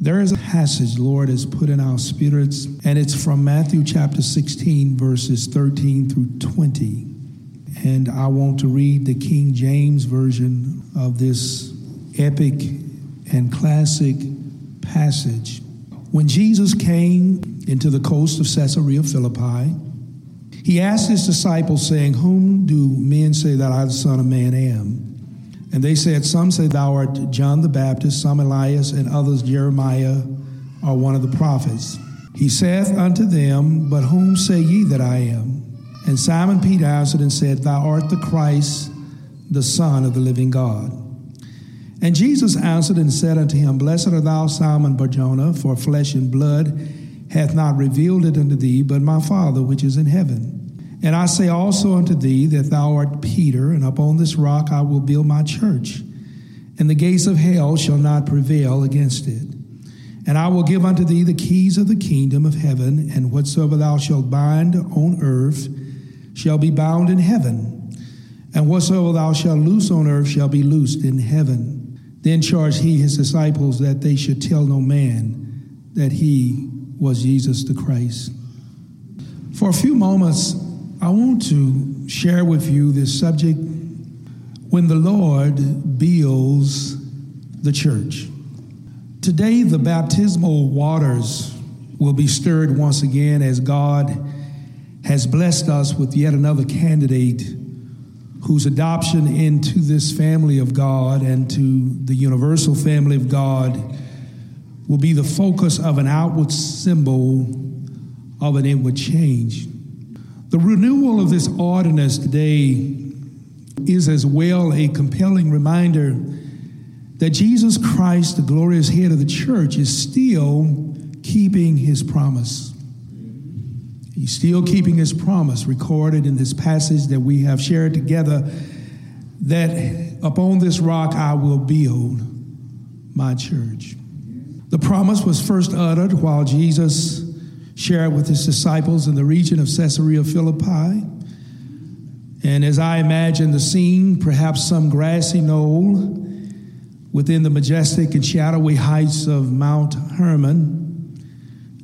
There is a passage Lord has put in our spirits, and it's from Matthew chapter 16, verses 13 through 20. And I want to read the King James version of this epic and classic passage. When Jesus came into the coast of Caesarea Philippi, he asked his disciples, saying, Whom do men say that I, the Son of Man, am? And they said, Some say thou art John the Baptist, some Elias, and others Jeremiah or one of the prophets. He saith unto them, But whom say ye that I am? And Simon Peter answered and said, Thou art the Christ, the Son of the living God. And Jesus answered and said unto him, Blessed art thou, Simon Barjona, for flesh and blood hath not revealed it unto thee, but my Father which is in heaven. And I say also unto thee that thou art Peter, and upon this rock I will build my church, and the gates of hell shall not prevail against it. And I will give unto thee the keys of the kingdom of heaven, and whatsoever thou shalt bind on earth shall be bound in heaven, and whatsoever thou shalt loose on earth shall be loosed in heaven. Then charged he his disciples that they should tell no man that he was Jesus the Christ. For a few moments, I want to share with you this subject when the Lord builds the church. Today, the baptismal waters will be stirred once again as God has blessed us with yet another candidate whose adoption into this family of God and to the universal family of God will be the focus of an outward symbol of an inward change. The renewal of this ordinance today is as well a compelling reminder that Jesus Christ, the glorious head of the church, is still keeping his promise. He's still keeping his promise recorded in this passage that we have shared together that upon this rock I will build my church. The promise was first uttered while Jesus shared with his disciples in the region of Caesarea Philippi. And as I imagine the scene, perhaps some grassy knoll within the majestic and shadowy heights of Mount Hermon,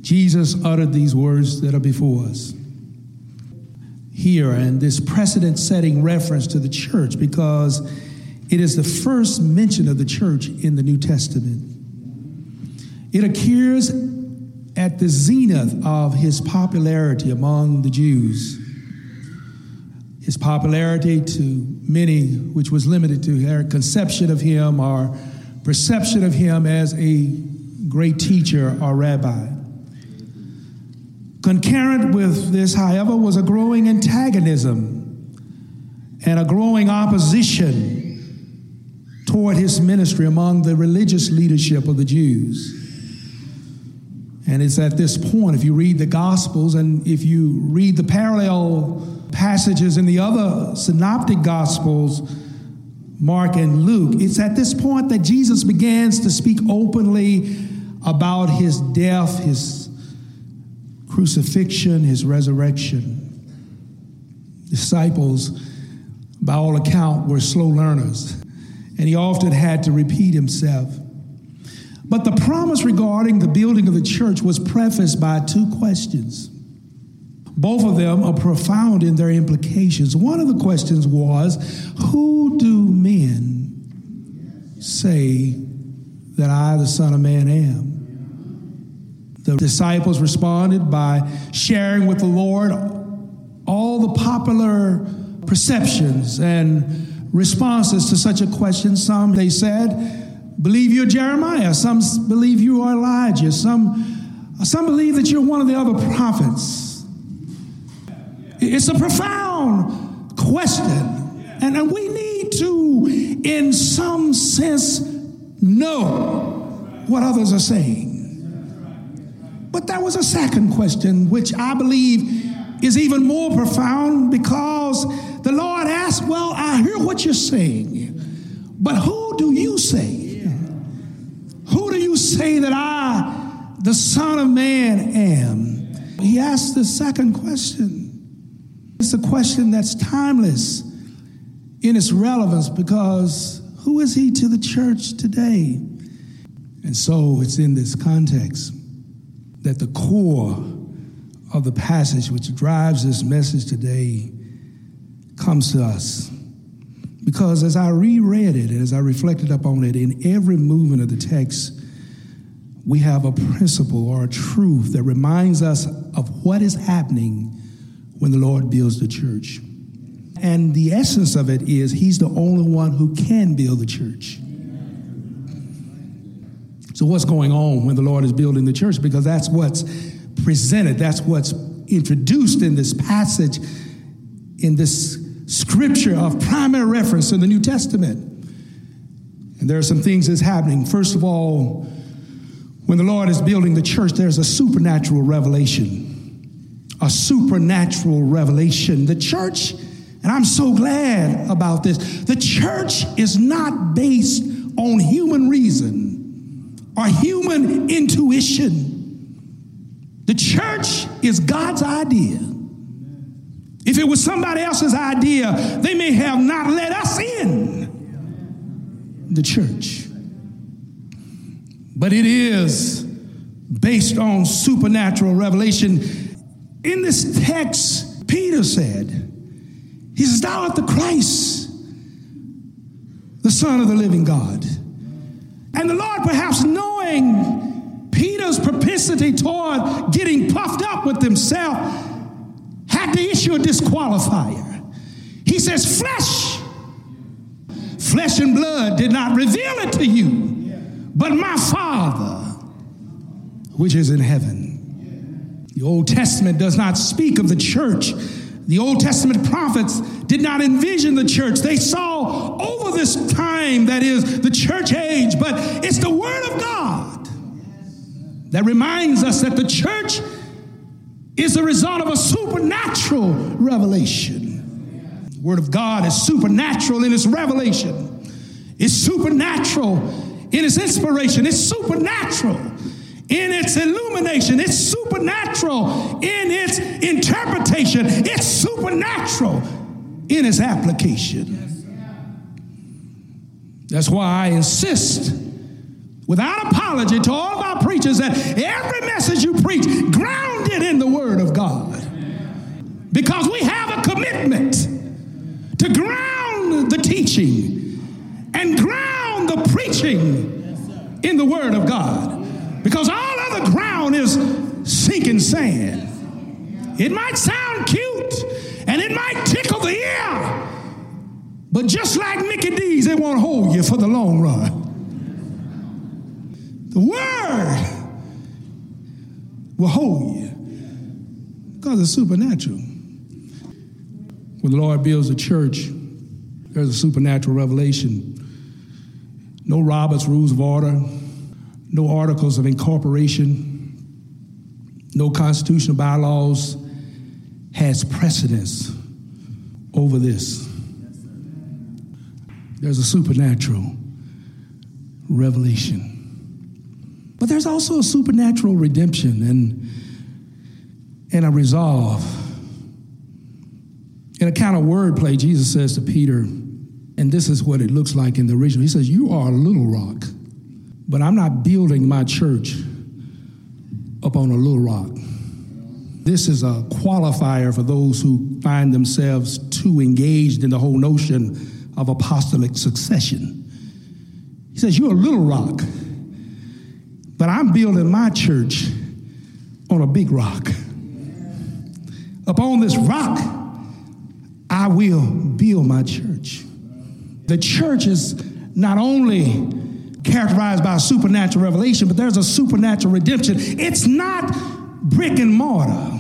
Jesus uttered these words that are before us. Here, and this precedent setting reference to the church, because it is the first mention of the church in the New Testament. It occurs at the zenith of his popularity among the Jews. His popularity to many, which was limited to their conception of him or perception of him as a great teacher or rabbi. Concurrent with this, however, was a growing antagonism and a growing opposition toward his ministry among the religious leadership of the Jews. And it's at this point, if you read the Gospels and if you read the parallel passages in the other synoptic Gospels, Mark and Luke, it's at this point that Jesus begins to speak openly about his death, his crucifixion, his resurrection. Disciples, by all account, were slow learners, and he often had to repeat himself. But the promise regarding the building of the church was prefaced by two questions. Both of them are profound in their implications. One of the questions was Who do men say that I, the Son of Man, am? The disciples responded by sharing with the Lord all the popular perceptions and responses to such a question. Some they said, believe you're Jeremiah. Some believe you are Elijah. Some, some believe that you're one of the other prophets. It's a profound question. And, and we need to, in some sense, know what others are saying. But there was a second question, which I believe is even more profound because the Lord asked, Well, I hear what you're saying, but who do you say? Say that I, the Son of Man, am? He asked the second question. It's a question that's timeless in its relevance because who is he to the church today? And so it's in this context that the core of the passage which drives this message today comes to us. Because as I reread it, and as I reflected upon it, in every movement of the text, we have a principle or a truth that reminds us of what is happening when the Lord builds the church. And the essence of it is He's the only one who can build the church. So, what's going on when the Lord is building the church? Because that's what's presented, that's what's introduced in this passage, in this scripture of primary reference in the New Testament. And there are some things that's happening. First of all, when the Lord is building the church, there's a supernatural revelation. A supernatural revelation. The church, and I'm so glad about this, the church is not based on human reason or human intuition. The church is God's idea. If it was somebody else's idea, they may have not let us in the church. But it is based on supernatural revelation. In this text, Peter said, He says, Thou art the Christ, the Son of the living God. And the Lord, perhaps knowing Peter's propensity toward getting puffed up with himself, had to issue a disqualifier. He says, Flesh, flesh and blood did not reveal it to you, but my Father, which is in heaven. The Old Testament does not speak of the church. The Old Testament prophets did not envision the church. They saw over this time that is the church age, but it's the Word of God that reminds us that the church is the result of a supernatural revelation. The Word of God is supernatural in its revelation, it's supernatural in its inspiration, it's supernatural. In its illumination, it's supernatural. In its interpretation, it's supernatural. In its application. That's why I insist without apology to all of our preachers that every message you preach, ground it in the Word of God. Because we have a commitment to ground the teaching and ground the preaching in the Word of God. Because all other ground is sinking sand. It might sound cute and it might tickle the ear, but just like D's, it won't hold you for the long run. The Word will hold you because it's supernatural. When the Lord builds a church, there's a supernatural revelation. No Robert's Rules of Order, no articles of incorporation, no constitutional bylaws has precedence over this. There's a supernatural revelation. But there's also a supernatural redemption and, and a resolve. In a kind of wordplay, Jesus says to Peter, and this is what it looks like in the original. He says, You are a little rock, but I'm not building my church upon a little rock. This is a qualifier for those who find themselves too engaged in the whole notion of apostolic succession. He says, You're a little rock, but I'm building my church on a big rock. Upon this rock, I will build my church. The church is not only characterized by supernatural revelation, but there's a supernatural redemption. It's not brick and mortar,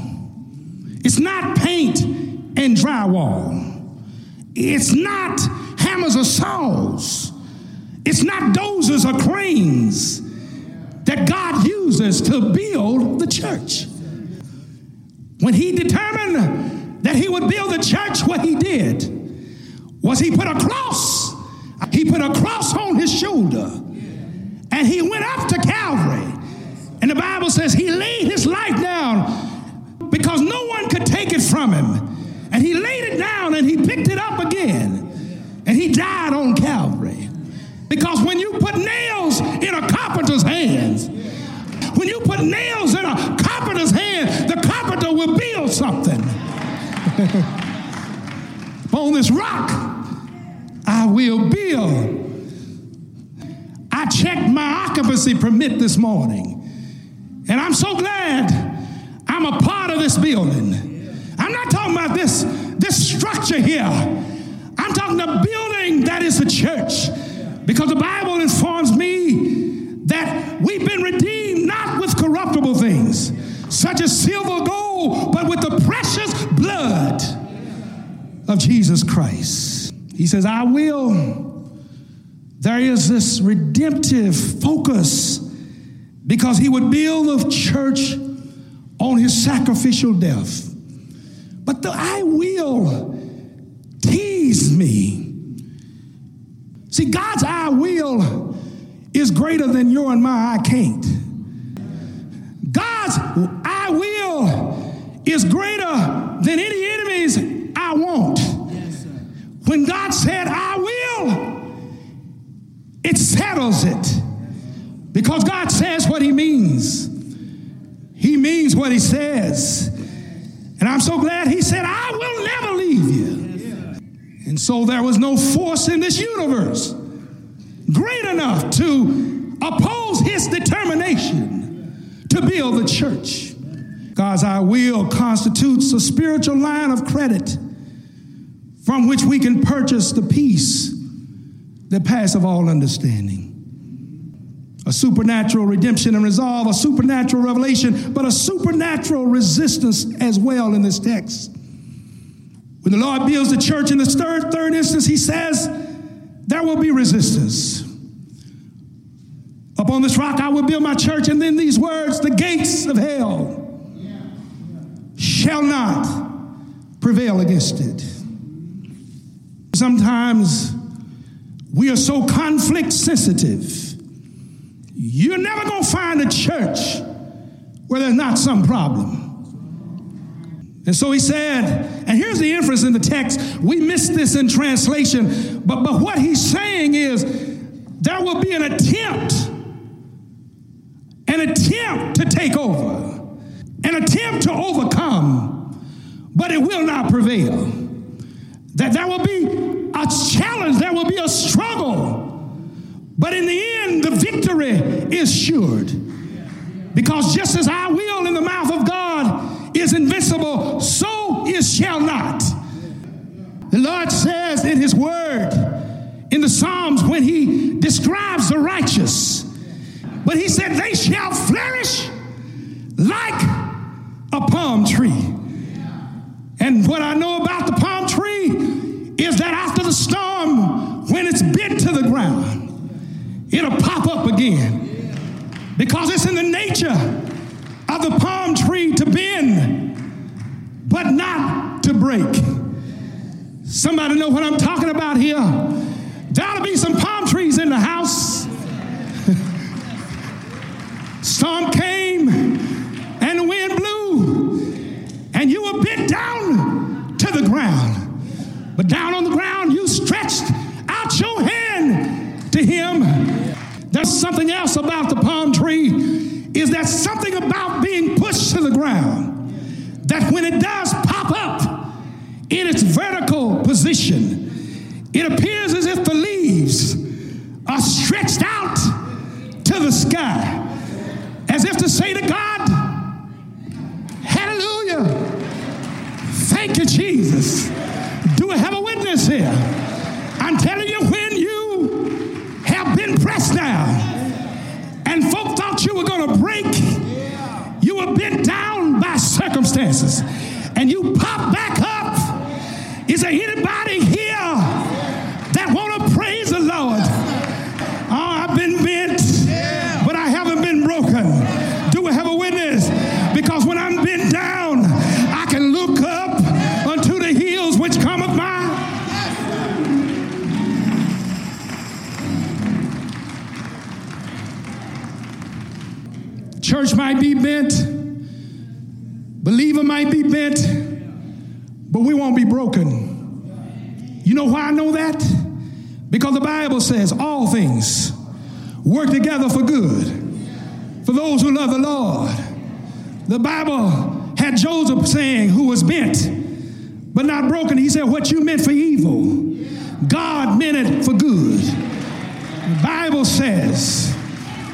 it's not paint and drywall, it's not hammers or saws, it's not dozers or cranes that God uses to build the church. When he determined that he would build the church, what he did was he put a cross, he put a cross on his shoulder, and he went up to Calvary. And the Bible says he laid his life down because no one could take it from him. And he laid it down and he picked it up again. And he died on Calvary. Because when you put nails in a carpenter's hands, when you put nails in a carpenter's hand, the carpenter will build something. On this rock, will build. I checked my occupancy permit this morning, and I'm so glad I'm a part of this building. I'm not talking about this, this structure here. I'm talking the building that is the church. Because the Bible informs me that we've been redeemed not with corruptible things, such as silver, gold, but with the precious blood of Jesus Christ. He says, I will. There is this redemptive focus because he would build a church on his sacrificial death. But the I will tease me. See, God's I will is greater than your and my I can't. God's I will is greater than any enemies I want. Said I will, it settles it. Because God says what he means. He means what he says. And I'm so glad he said, I will never leave you. And so there was no force in this universe great enough to oppose his determination to build the church. God's I will constitutes a spiritual line of credit from which we can purchase the peace that passeth all understanding. A supernatural redemption and resolve, a supernatural revelation, but a supernatural resistance as well in this text. When the Lord builds the church in the third, third instance, he says, there will be resistance. Upon this rock I will build my church, and then these words, the gates of hell shall not prevail against it. Sometimes we are so conflict sensitive. You're never going to find a church where there's not some problem. And so he said, and here's the inference in the text. We missed this in translation, but, but what he's saying is there will be an attempt, an attempt to take over, an attempt to overcome, but it will not prevail. That there will be a challenge, there will be a struggle, but in the end, the victory is assured. Because just as our will in the mouth of God is invincible, so it shall not. The Lord says in His Word, in the Psalms, when He describes the righteous, but He said, they shall flourish like a palm tree. And what I know about the palm tree is that after the storm, when it's bit to the ground, it'll pop up again because it's in the nature of the palm tree to bend, but not to break. Somebody know what I'm talking about here? There ought to be some palm trees in the house. Storm came and the wind blew, and you were bit down to the ground. But down on the ground, you stretched out your hand to him. There's something else about the palm tree is that something about being pushed to the ground that when it does pop up in its vertical position, it appears as if the leaves are stretched out to the sky, as if to say to God, Hallelujah, Jesus. Do I have a witness here? I'm telling you, when you have been pressed down and folk thought you were going to break, you were bent down by and you pop back up. Is there anybody together for good for those who love the Lord. The Bible had Joseph saying, who was bent, but not broken. He said, What you meant for evil, God meant it for good. The Bible says,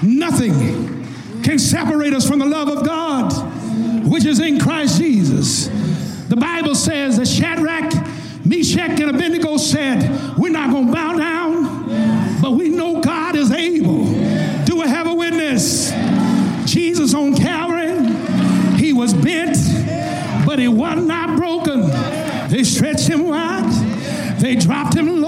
Nothing can separate us from the love of God, which is in Christ Jesus. The Bible says that Shadrach, Meshach, and Abednego said, We're not going to bow down, stretched him wide, they dropped him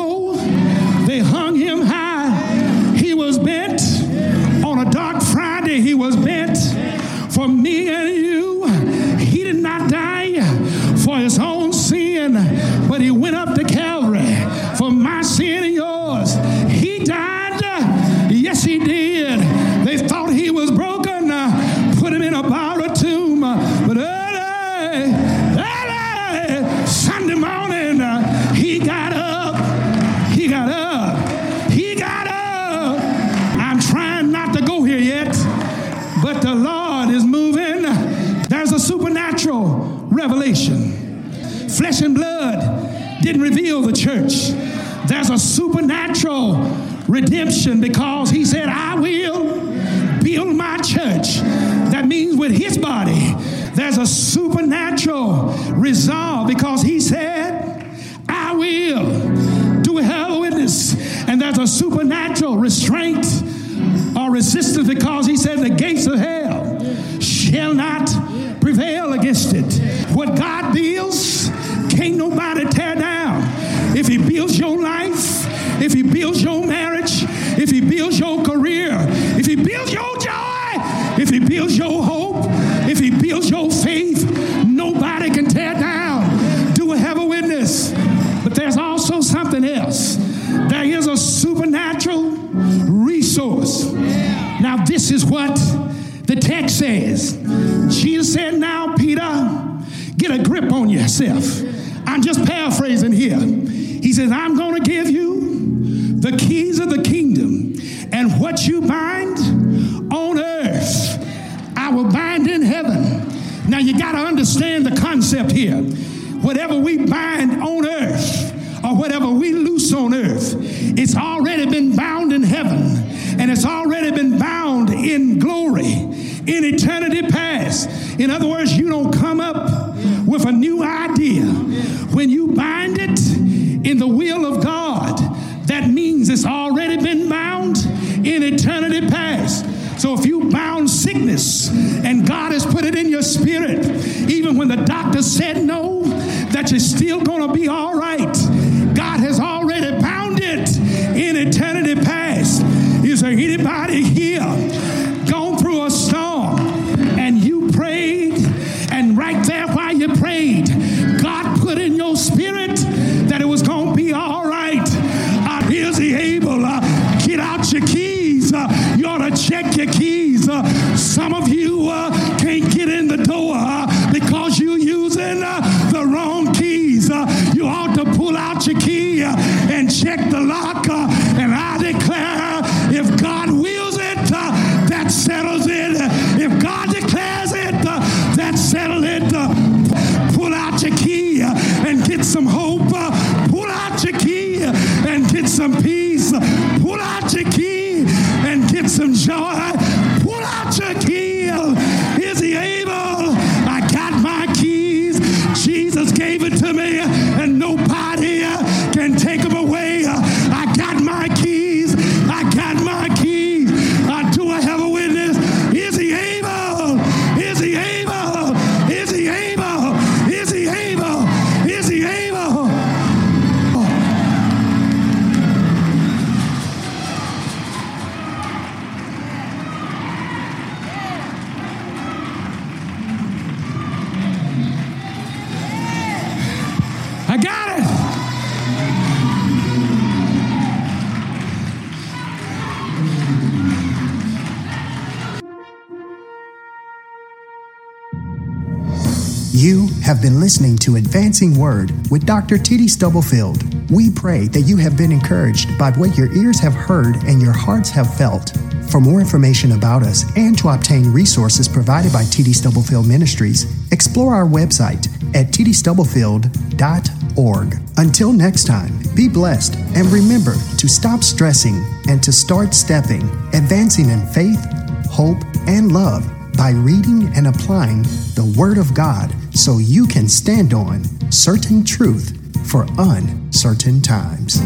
because he said, I will build my church. That means with his body, there's a supernatural resolve because he said, I will. Do a witness? And there's a supernatural restraint or resistance because he said, The gates of hell shall not prevail against it. What God builds, can't nobody There is a supernatural resource. Now, this is what the text says. Jesus said, Now, Peter, get a grip on yourself. I'm just paraphrasing here. He says, I'm going to give you the keys of the kingdom, and what you bind on earth, I will bind in heaven. Now, you got to understand the concept here. Whatever we bind on earth, or whatever we loose on earth, it's already been bound in heaven and it's already been bound in glory in eternity past. In other words, you don't come up with a new idea. When you bind it in the will of God, that means it's already been bound in eternity past. So if you bound sickness and God has put it in your spirit, even when the doctor said no, that you're still going to be all right. Anybody here gone through a storm and you prayed, and right there while you prayed, God put in your spirit that it was going to be all right? Uh, is He able? Uh, get out your keys. Uh, you ought to check your keys. Uh, some of you have been listening to Advancing Word with Dr. T.D. Stubblefield. We pray that you have been encouraged by what your ears have heard and your hearts have felt. For more information about us and to obtain resources provided by T.D. Stubblefield Ministries, explore our website at tdstubblefield.org. Until next time, be blessed and remember to stop stressing and to start stepping, advancing in faith, hope, and love by reading and applying the Word of God so you can stand on certain truth for uncertain times.